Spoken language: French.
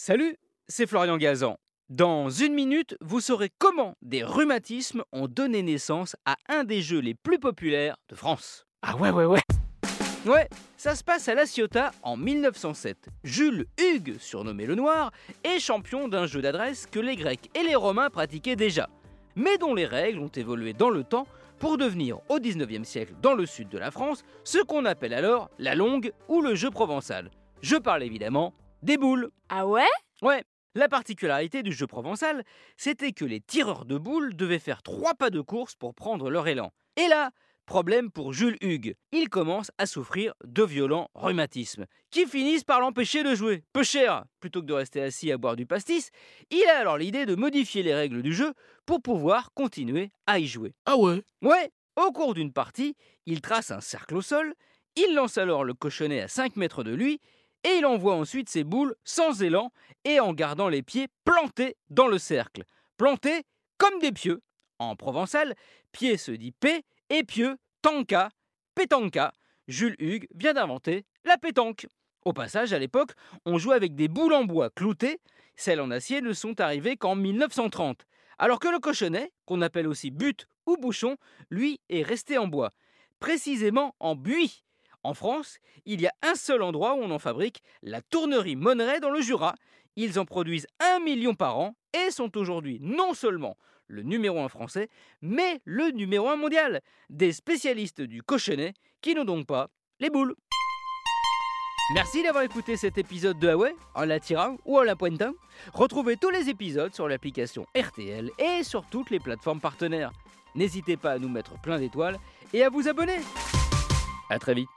Salut, c'est Florian Gazan. Dans une minute, vous saurez comment des rhumatismes ont donné naissance à un des jeux les plus populaires de France. Ah ouais, ouais, ouais. Ouais, ça se passe à La Ciotat en 1907. Jules Hugues, surnommé le Noir, est champion d'un jeu d'adresse que les Grecs et les Romains pratiquaient déjà, mais dont les règles ont évolué dans le temps pour devenir au 19e siècle dans le sud de la France ce qu'on appelle alors la longue ou le jeu provençal. Je parle évidemment des boules. Ah ouais? Ouais, la particularité du jeu provençal, c'était que les tireurs de boules devaient faire trois pas de course pour prendre leur élan. Et là, problème pour Jules Hugues. Il commence à souffrir de violents rhumatismes, qui finissent par l'empêcher de jouer. Peu cher, plutôt que de rester assis à boire du pastis, il a alors l'idée de modifier les règles du jeu pour pouvoir continuer à y jouer. Ah ouais? Ouais, au cours d'une partie, il trace un cercle au sol, il lance alors le cochonnet à 5 mètres de lui, et il envoie ensuite ses boules sans élan et en gardant les pieds plantés dans le cercle. Plantés comme des pieux. En provençal, pied se dit P et pieux, tanka, pétanka. Jules Hugues vient d'inventer la pétanque. Au passage, à l'époque, on jouait avec des boules en bois cloutées. Celles en acier ne sont arrivées qu'en 1930. Alors que le cochonnet, qu'on appelle aussi but ou bouchon, lui est resté en bois. Précisément en buis. En France, il y a un seul endroit où on en fabrique, la tournerie Monneret dans le Jura. Ils en produisent un million par an et sont aujourd'hui non seulement le numéro un français, mais le numéro un mondial. Des spécialistes du cochonnet qui n'ont donc pas les boules. Merci d'avoir écouté cet épisode de Huawei en la tirant ou en la pointant. Retrouvez tous les épisodes sur l'application RTL et sur toutes les plateformes partenaires. N'hésitez pas à nous mettre plein d'étoiles et à vous abonner. A très vite